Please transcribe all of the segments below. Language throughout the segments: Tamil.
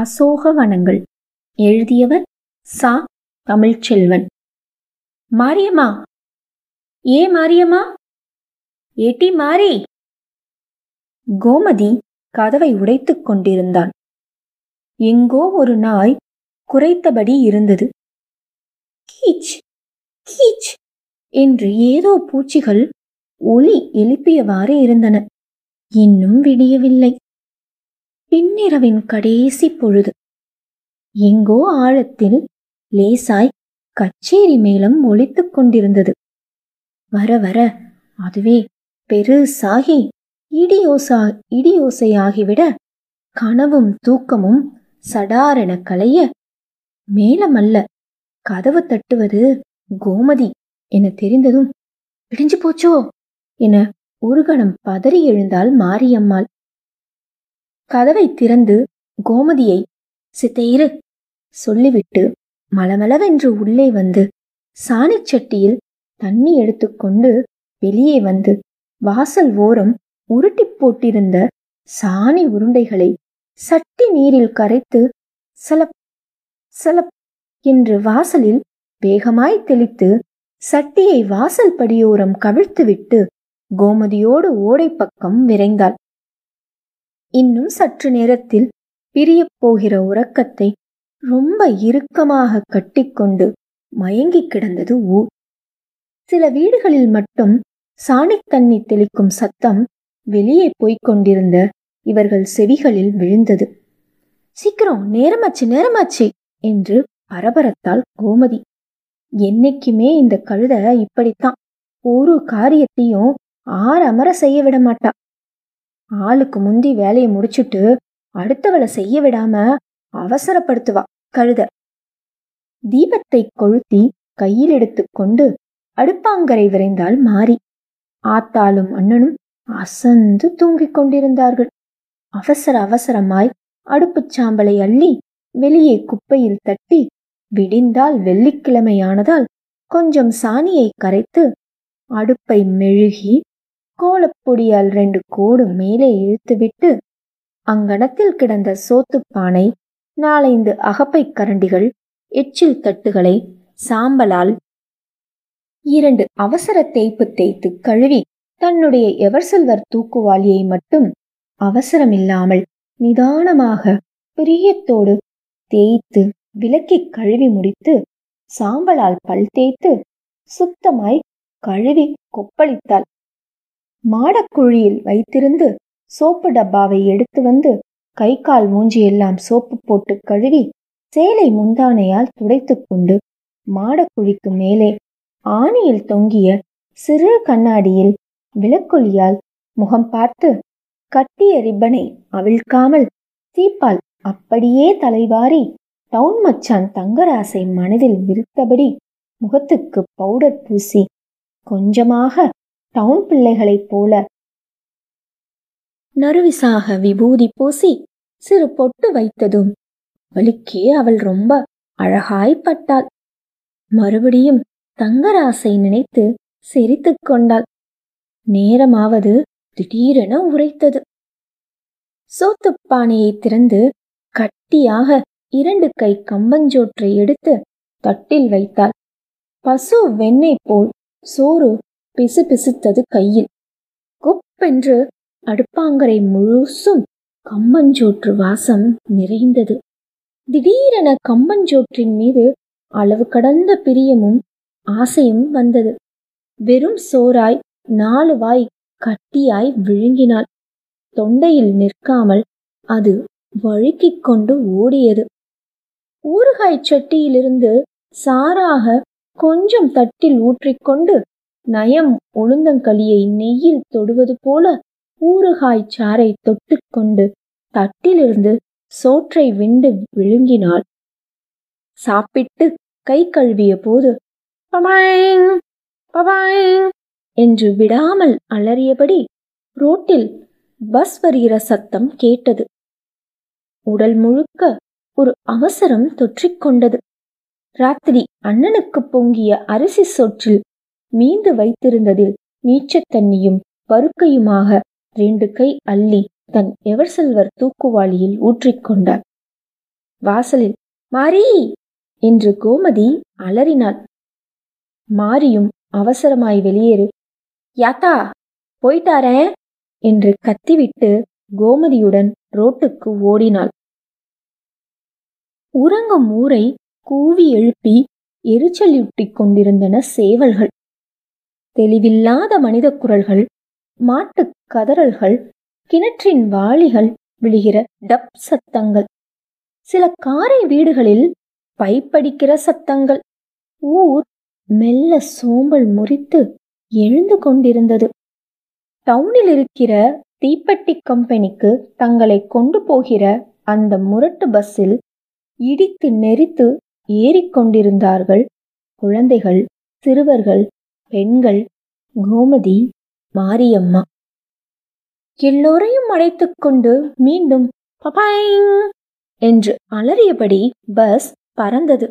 அசோக வனங்கள் எழுதியவர் சா. தமிழ்ச்செல்வன். மாரியம்மா. ஏ மாரியம்மா? ஏட்டி மாறி கோமதி கதவை உடைத்துக் கொண்டிருந்தாள் எங்கோ ஒரு நாய் குறைத்தபடி இருந்தது. கீச் கீச் என்று ஏதோ பூச்சிகள் ஒலி எழுப்பியவாறு இருந்தன. இன்னும் விடியவில்லை. பின்னிரவின் கடைசி பொழுது. எங்கோ ஆழத்தில் லேசாய் கச்சேரி மேளம் ஒழித்து கொண்டிருந்தது. வர வர அதுவே பெருசாகி இடியோசா இடியோசையாகிவிட கனவும் தூக்கமும் சடாரென களைய மேளமல்ல கதவு தட்டுவது கோமதி என தெரிந்ததும் பிடிஞ்சு போச்சோ? என ஒரு கணம் பதறி எழுந்தாள் மாரியம்மாள். கதவை திறந்து கோமதியை சித்தையிரு சொல்லிவிட்டு மலமளவென்று உள்ளே வந்து சாணிச்சட்டியில் தண்ணி எடுத்துக்கொண்டு வெளியே வந்து வாசல் ஓரம் உருட்டி போட்டிருந்த சாணி உருண்டைகளை சட்டி நீரில் கரைத்து சலப் சலப் என்று வாசலில் வேகமாய் தெளித்து சட்டியை வாசல் படியோரம் கவிழ்த்துவிட்டு கோமதியோடு ஓடை பக்கம் விரைந்தாள். இன்னும் சற்று நேரத்தில் பிரியப் போகிற உறக்கத்தை ரொம்ப இறுக்கமாக கட்டிக்கொண்டு மயங்கி கிடந்தது ஊர் சில வீடுகளில் மட்டும் சாணித் தண்ணி தெளிக்கும் சத்தம் வெளியே போய்க் கொண்டிருந்த இவர்கள் செவிகளில் விழுந்தது. சீக்கிரம் நேரமாச்சு நேரமாச்சு என்று பரபரத்தாள் கோமதி. என்னைக்குமே இந்த கழுத இப்படித்தான். ஒரு காரியத்தையும் ஆற அமர செய்ய விட மாட்டா. ஆளுக்கு முந்தி வேலையை முடிச்சுட்டு அடுத்தவளை செய்ய விடாம அவசரப்படுத்துவா கழுத. தீபத்தை கொளுத்தி கையில் எடுத்துக்கொண்டு அடுப்பாங்கரை விரைந்தால் மாறி. ஆத்தாளும் அண்ணனும் அசந்து தூங்கிக் கொண்டிருந்தார்கள். அவசர அவசரமாய் அடுப்புச் சாம்பலை அள்ளி வெளியே குப்பையில் தட்டி விடிந்தால் வெள்ளிக்கிழமையானதால் கொஞ்சம் சாணியை கரைத்து அடுப்பை மெழுகி கோலப்பொடியால் ரெண்டு கோடு மேலே இழுத்துவிட்டு அங்கணத்தில் கிடந்த சோத்துப்பானை நாலைந்து அகப்பை கரண்டிகள் எச்சில் தட்டுகளை சாம்பலால் இரண்டு அவசர தேய்ப்பு தேய்த்து கழுவி தன்னுடைய எவர்செல்வர் தூக்குவாளியை மட்டும் அவசரமில்லாமல் நிதானமாக பிரியத்தோடு தேய்த்து விலக்கி கழுவி முடித்து சாம்பலால் பல் தேய்த்து சுத்தமாய் கழுவி கொப்பளித்தாள். மாடக்குழியில் வைத்திருந்து சோப்பு டப்பாவை எடுத்து வந்து கை கால் மூஞ்சியெல்லாம் சோப்பு போட்டு கழுவி சேலை முந்தானையால் துடைத்து கொண்டு மாடக்குழிக்கு மேலே ஆணியில் தொங்கிய சிறு கண்ணாடியில் விளக்கொலியால் முகம் பார்த்து கட்டிய ரிப்பனை அவிழ்க்காமல் தீப்பால் அப்படியே தலைவாரி டவுன் மச்சான் தங்கராசை மனதில் விரித்தபடி முகத்துக்கு பவுடர் பூசி கொஞ்சமாக டவுன் பிள்ளைகளைப் போல. நறுவிசாக விபூதி பூசி சிறு பொட்டு வைத்ததும் அவளுக்கே அவள் ரொம்ப அழகாய்ப்பட்டாள். மறுபடியும் தங்கராசை நினைத்து சிரித்து கொண்டாள். நேரமாவது திடீரென உரைத்தது. சோத்துப்பானையை திறந்து கட்டியாக இரண்டு கை கம்பஞ்சோற்றை எடுத்து தட்டில் வைத்தாள். பசு வெண்ணெய் போல் சோறு பிசு பிசுத்தது கையில். குப்பென்று அடுப்பாங்கரை முழுசும் கம்பஞ்சோற்று வாசம் நிறைந்தது. திடீரென கம்பஞ்சோற்றின் மீது அளவு கடந்த பிரியமும் ஆசையும் வந்தது. வெறும் சோறாய் நாலு வாய் கட்டியாய் விழுங்கினாள். தொண்டையில் நிற்காமல் அது வழுக்கிக் கொண்டு ஓடியது. ஊறுகாய் சட்டியிலிருந்து சாராக கொஞ்சம் தட்டில் ஊற்றிக்கொண்டு நயம் உளுந்தங்களியை நெய்யில் தொடுவது போல ஊறுகாய் சாறை தொட்டுக்கொண்டு தட்டிலிருந்து சோற்றை விண்டு விழுங்கினாள். சாப்பிட்டு கை கழுவிய போது பபாயிங் பபாயிங் என்று விடாமல் அலறியபடி ரோட்டில் பஸ் வருகிற சத்தம் கேட்டது. உடல் முழுக்க ஒரு அவசரம் தொற்றிக்கொண்டது ராத்திரி அண்ணனுக்கு பொங்கிய அரிசி சோற்றில் மீந்து வைத்திருந்ததில் நீச்சத்தண்ணியும் பருக்கையுமாக ரெண்டு கை அள்ளி தன் எவர்செல்வர் தூக்குவாளியில் ஊற்றிக்கொண்டார். வாசலில் மாரி! என்று கோமதி அலறினாள். மாரியும் அவசரமாய் வெளியேறு யாத்தா போயிட்டாரே! என்று கத்திவிட்டு கோமதியுடன் ரோட்டுக்கு ஓடினாள். உறங்கும் ஊரை கூவி எழுப்பி எரிச்சலூட்டிக் கொண்டிருந்தன சேவல்கள். தெளிவில்லாத மனித குரல்கள் மாட்டுக் கதறல்கள் கிணற்றின் வாளிகள் விழுகிற டப் சத்தங்கள் சில காரை வீடுகளில் பைப்படிக்கிற சத்தங்கள். ஊர் மெல்ல சோம்பல் முறித்து எழுந்து கொண்டிருந்தது. டவுனில் இருக்கிற தீப்பெட்டி கம்பெனிக்கு தங்களை கொண்டு போகிற அந்த முரட்டு பஸ்ஸில் இடித்து நெறித்து ஏறிக்கொண்டிருந்தார்கள் குழந்தைகள் சிறுவர்கள் பெண்கள் கோமதி மாரியம்மா. எல்லோரையும் அழைத்துக் கொண்டு மீண்டும் பபாயிங் என்று அலறியபடி பஸ் பறந்தது.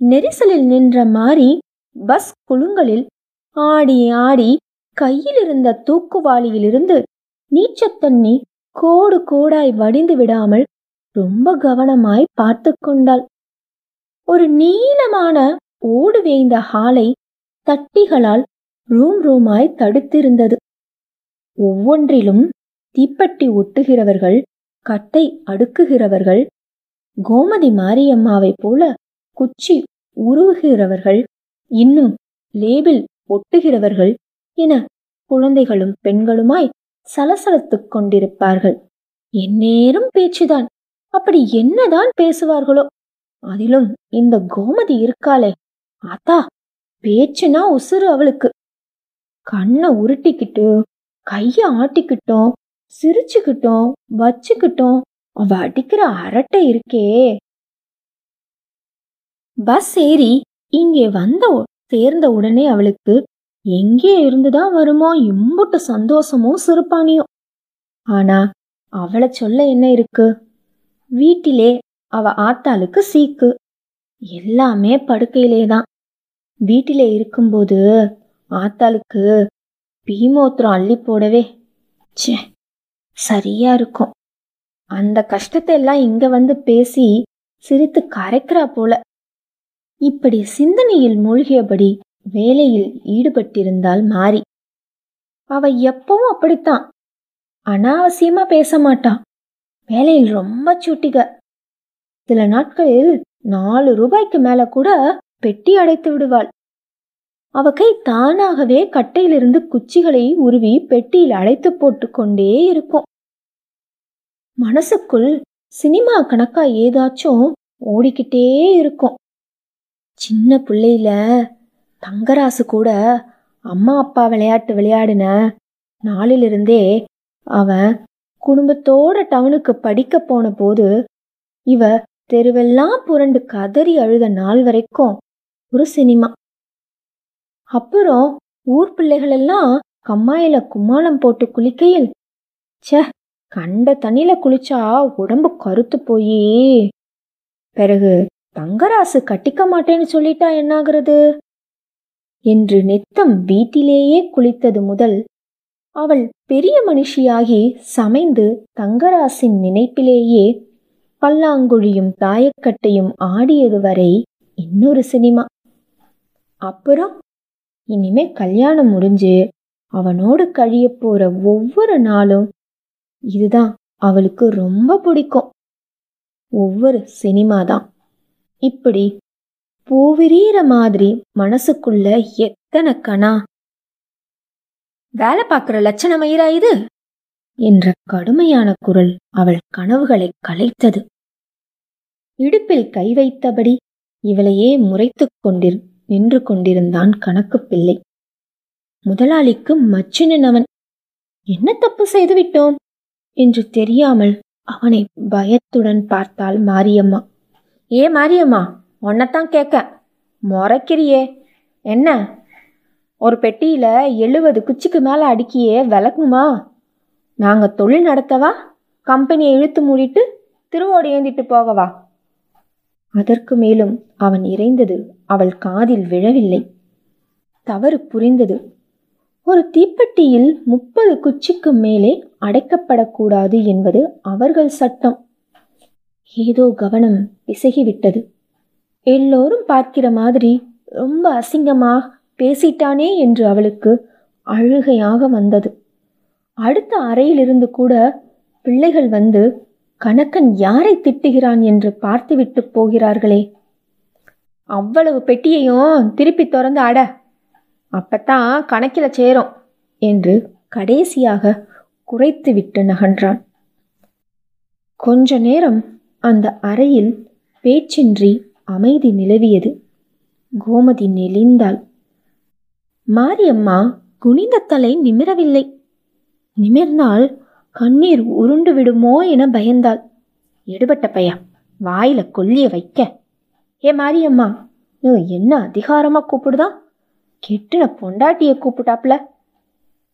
நெரிசலில் நின்ற மாறி பஸ் குலுங்கலில் ஆடி ஆடி கையில் இருந்த தூக்குவாளியிலிருந்து நீச்சத் தண்ணி கோடு கோடாய் வடிந்து விடாமல் ரொம்ப கவனமாய் பார்த்து கொண்டாள். ஒரு நீளமான ஓடு வேய்ந்த ஹாலை தட்டிகளால் ரூம் ரூமாய் தடுத்திருந்தது. ஒவ்வொன்றிலும் தீப்பெட்டி ஒட்டுகிறவர்கள் கட்டை அடுக்குகிறவர்கள் கோமதி மாரியம்மாவைப் போல குச்சி உருவுகிறவர்கள் இன்னும் லேபிள் ஒட்டுகிறவர்கள் என குழந்தைகளும் பெண்களுமாய் சலசலத்துக் கொண்டிருப்பார்கள். எந்நேரம் பேச்சுதான். அப்படி என்னதான் பேசுவார்களோ? அதிலும் இந்த கோமதி இருக்காளே. அதா பேச்சுனா உசுறு அவளுக்கு. கண்ணை உருட்டிக்கிட்டு கைய ஆட்டிக்கிட்டோம் சிரிச்சுக்கிட்டோம் வச்சுக்கிட்டோம். அவ அடிக்கிற அரட்டை இருக்கே. பஸ் ஏறி இங்கே வந்த சேர்ந்த உடனே அவளுக்கு எங்கே இருந்துதான் வருமோ? இம்புட்டு சந்தோஷமோ சிறுபானியோ ஆனா அவளை சொல்ல என்ன இருக்கு? வீட்டிலே அவ ஆத்தாளுக்கு சீக்கு. எல்லாமே படுக்கையிலே தான் வீட்டிலே இருக்கும்போது ஆத்தாளுக்கு பீமோத்திரம் அள்ளி போடவே. ச்சே சரியா இருக்கும். அந்த கஷ்டத்தை எல்லாம் இங்க வந்து பேசி சிரித்து கரைக்கிறா போல. இப்படி சிந்தனையில் மூழ்கியபடி வேலையில் ஈடுபட்டிருந்தால் மாறி அவ எப்பவும் அப்படித்தான். அனாவசியமா பேச மாட்டான் வேலையில் ரொம்ப சுட்டிக. சில நாட்களில் நாலு ரூபாய்க்கு மேல கூட பெட்டி அடைத்து விடுவாள். அவ கை தானாகவே கட்டையிலிருந்து குச்சிகளை உருவி பெட்டியில் அடைத்து போட்டு கொண்டே இருக்கும். மனசுக்குள் சினிமா கணக்கா ஏதாச்சும் ஓடிக்கிட்டே இருக்கும். சின்ன பிள்ளையில தங்கராசு கூட அம்மா அப்பா விளையாட்டு விளையாடின நாளிலிருந்தே அவன் குடும்பத்தோட டவுனுக்கு படிக்க போன போது இவ தெருவெல்லாம் புரண்டு கதறி அழுத நாள் வரைக்கும் ஒரு சினிமா. அப்புறம் ஊர் பிள்ளைகள் எல்லாம் கம்மாயில கும்மாளம் போட்டு குளிக்கையில் ச்சே கண்ட தண்ணியில குளிச்சா உடம்பு கருத்து போயி. பிறகு தங்கராசு கட்டிக்க மாட்டேன்னு சொல்லிட்டா என்னாகிறது? என்று நித்தம் வீட்டிலேயே குளித்தது முதல் அவள் பெரிய மனுஷியாகி சமைந்து தங்கராசின் நினைப்பிலேயே பல்லாங்குழியும் தாயக்கட்டையும் ஆடியது வரை இன்னொரு சினிமா. அப்புறம் இனிமே கல்யாணம் முடிஞ்சு அவனோடு கழிய போற ஒவ்வொரு நாளும் இதுதான் அவளுக்கு ரொம்ப பிடிக்கும். ஒவ்வொரு சினிமா தான். இப்படி பூவிரியிற மாதிரி மனசுக்குள்ள எத்தனை கணா வேலை பார்க்கிற லட்சணமயிரா இது? என்ற கடுமையான குரல் அவள் கனவுகளை கலைத்தது. இடுப்பில் கை வைத்தபடி இவளையே முறைத்துக் கொண்டிரு நின்று கொண்டிருந்தான் கணக்கு பிள்ளை. முதலாளிக்கு மச்சினன் என்ன தப்பு செய்துவிட்டோம் என்று தெரியாமல் அவனை பயத்துடன் பார்த்தாள் மாரியம்மா. ஏ மாரியம்மா உன்னைத்தான் கேட்க முறைக்கிறியே என்ன? ஒரு பெட்டியில எழுபது குச்சிக்கு மேலே அடுக்கியே விளக்குமா? நாங்கள் தொழில் நடத்தவா? கம்பெனியை இழுத்து மூடிட்டு திருவோடு ஏந்திட்டு போகவா? அதற்கு மேலும் அவன் இறைந்தது அவள் காதில் விழவில்லை. தவறு புரிந்தது. ஒரு தீப்பெட்டியில் முப்பது குச்சிக்கு மேலே அடைக்கப்படக்கூடாது என்பது அவர்கள் சட்டம். ஏதோ கவனம் பிசகிவிட்டது. எல்லோரும் பார்க்கிற மாதிரி ரொம்ப அசிங்கமா பேசிட்டானே என்று அவளுக்கு அழுகையாக வந்தது. அடுத்த அறையிலிருந்து கூட பிள்ளைகள் வந்து கணக்கன் யாரை திட்டுகிறான் என்று பார்த்துவிட்டு போகிறார்களே. அவ்வளவு பெட்டியையும் திருப்பி திறந்து அட அப்பத்தான் கணக்கில் சேரும் என்று கடைசியாக குறைத்துவிட்டு நகன்றான். கொஞ்ச நேரம் அந்த அறையில் பேச்சின்றி அமைதி நிலவியது. கோமதி நெளிந்தாள். மாரியம்மா குனிந்த தலை நிமிரவில்லை. நிமிர்ந்தால் கண்ணீர் உருண்டு விடுமோ என பயந்தாள். எடுபட்ட பையன் வாயில கொல்லிய வைக்க. ஏ மாரியம்மா நீ என்ன அதிகாரமா கூப்பிடுதா? கெட்டின பொண்டாட்டிய கூப்பிட்டாப்ல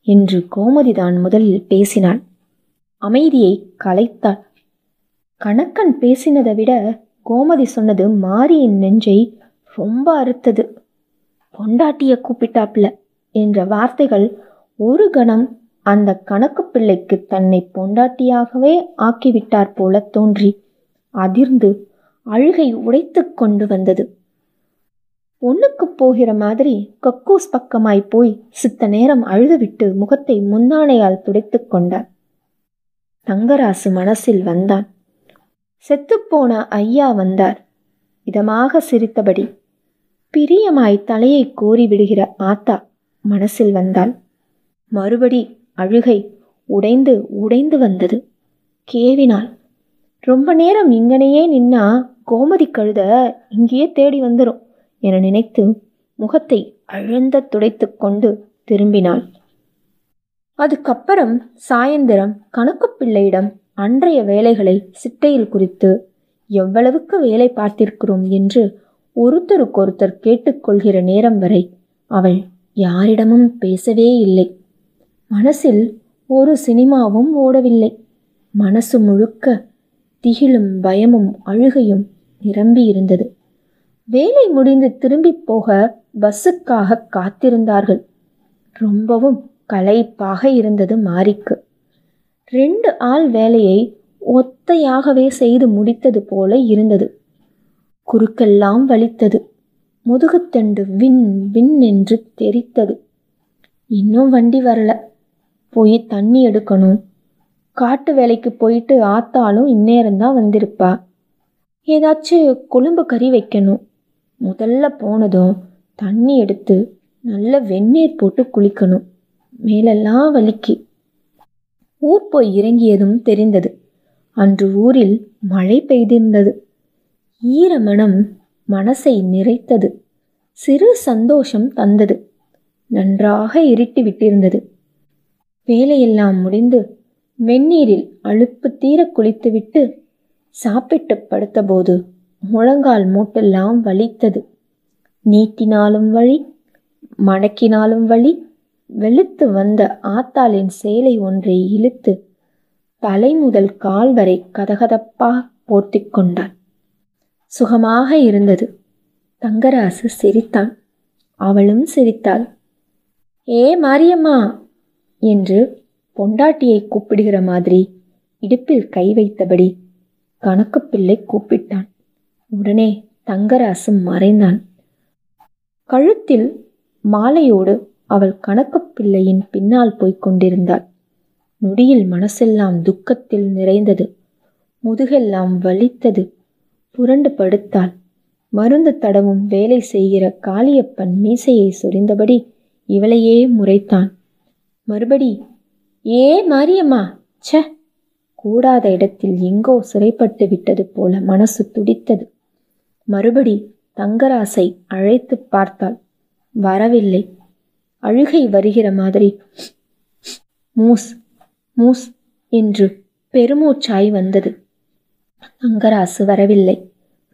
என்று கோமதிதான் முதலில் பேசினாள். அமைதியை கலைத்தாள். கணக்கன் பேசினதை விட கோமதி சொன்னது மாரியின் நெஞ்சை ரொம்ப அறுத்தது. பொண்டாட்டிய கூப்பிட்டாப்ல என்ற வார்த்தைகள் ஒரு கணம் அந்த கணக்கு பிள்ளைக்கு தன்னை பொண்டாட்டியாகவே ஆக்கிவிட்டார் போல தோன்றி அதிர்ந்து அழுகை உடைத்து கொண்டு வந்தது. ஒண்ணுக்கு போகிற மாதிரி கக்கூஸ் பக்கமாய் போய் சித்த நேரம் அழுதுவிட்டு முகத்தை முந்தானையால் துடைத்து கொண்டார். தங்கராசு மனசில் வந்தான். செத்துப்போன ஐயா வந்தார். இதமாக சிரித்தபடி பிரியமாய் தலையை கோரி விடுகிற ஆத்தா மனசில் வந்தாள். மறுபடி அழுகை உடைந்து உடைந்து வந்தது. கேவினாள். ரொம்ப நேரம் இங்கனையே நின்னா கோமதி கழுத இங்கேயே தேடி வந்துடும் என நினைத்து முகத்தை அழுந்த துடைத்து கொண்டு திரும்பினாள். அதுக்கப்புறம் சாயந்தரம் கணக்கு பிள்ளையிடம் அன்றைய வேலைகளை சிட்டையில் குறித்து எவ்வளவுக்கு வேலை பார்த்திருக்கிறோம் என்று ஒருத்தருக்கொருத்தர் கேட்டுக்கொள்கிற நேரம் வரை அவள் யாரிடமும் பேசவே இல்லை. மனசில் ஒரு சினிமாவும் ஓடவில்லை. மனசு முழுக்க திகிலும் பயமும் அழுகையும் நிரம்பி இருந்தது வேலை முடிந்து திரும்பி போக பஸ்ஸுக்காக காத்திருந்தார்கள். ரொம்பவும் களைப்பாக இருந்தது மாரிக்கு. ரெண்டு ஆள் வேலையை ஒத்தையாகவே செய்து முடித்தது போல இருந்தது. குறுக்கெல்லாம் வலித்தது. முதுகுத்தண்டு வின் வின் என்று தெரித்தது. இன்னும் வண்டி வரல. போய் தண்ணி எடுக்கணும். காட்டு வேலைக்கு போயிட்டு ஆத்தாலும் இந்நேரம்தான் வந்திருப்பா. ஏதாச்சும் கொழும்பு கறி வைக்கணும். முதல்ல போனதும் தண்ணி எடுத்து நல்ல வெந்நீர் போட்டு குளிக்கணும். மேலெல்லாம் வலிக்கு. ஊர் போய் இறங்கியதும் தெரிந்தது. அன்று ஊரில் மழை பெய்திருந்தது. ஈர மனம் மனசை நிறைத்தது. சிறு சந்தோஷம் தந்தது. நன்றாக இருட்டி விட்டிருந்தது வேலையெல்லாம் முடிந்து வெந்நீரில் அழுப்பு தீர குளித்துவிட்டு சாப்பிட்டு படுத்தபோது முழங்கால் மூட்டெல்லாம் வலித்தது. நீட்டினாலும் வழி மடக்கினாலும் வழி வெளுத்து வந்த ஆத்தாளின் சேலை ஒன்றை இழுத்து தலை முதல் கால் வரை கதகதப்பாக போர்த்தி கொண்டாள் சுகமாக இருந்தது. தங்கராசு சிரித்தான். அவளும் சிரித்தாள். ஏ மாரியம்மா என்று பொண்டாட்டியை கூப்பிடுகிற மாதிரி இடுப்பில் கை வைத்தபடி கணக்கு பிள்ளை கூப்பிட்டான். உடனே தங்கராசு மறைந்தான். கழுத்தில் மாலையோடு அவள் கணக்கு பிள்ளையின் பின்னால் போய்க் கொண்டிருந்தாள். நொடியில் மனசெல்லாம் துக்கத்தில் நிறைந்தது. முதுகெல்லாம் வலித்தது. புரண்டு படுத்தாள். மருந்து தடவும் வேலை செய்கிற காளியப்பன் மீசையை சொரிந்தபடி இவளையே முறைத்தான். மறுபடி ஏ மாரியம்மா ச்ச! கூடாத இடத்தில் எங்கோ சிறைப்பட்டு விட்டது போல மனசு துடித்தது. மறுபடி தங்கராசை அழைத்து பார்த்தாள். வரவில்லை. அழுகை வருகிற மாதிரி. மூஸ் மூஸ்! என்று பெருமூச்சாய் வந்தது. தங்கராசு வரவில்லை.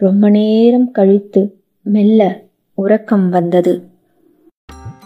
ரொம்ப நேரம் கழித்து மெல்ல உறக்கம் வந்தது.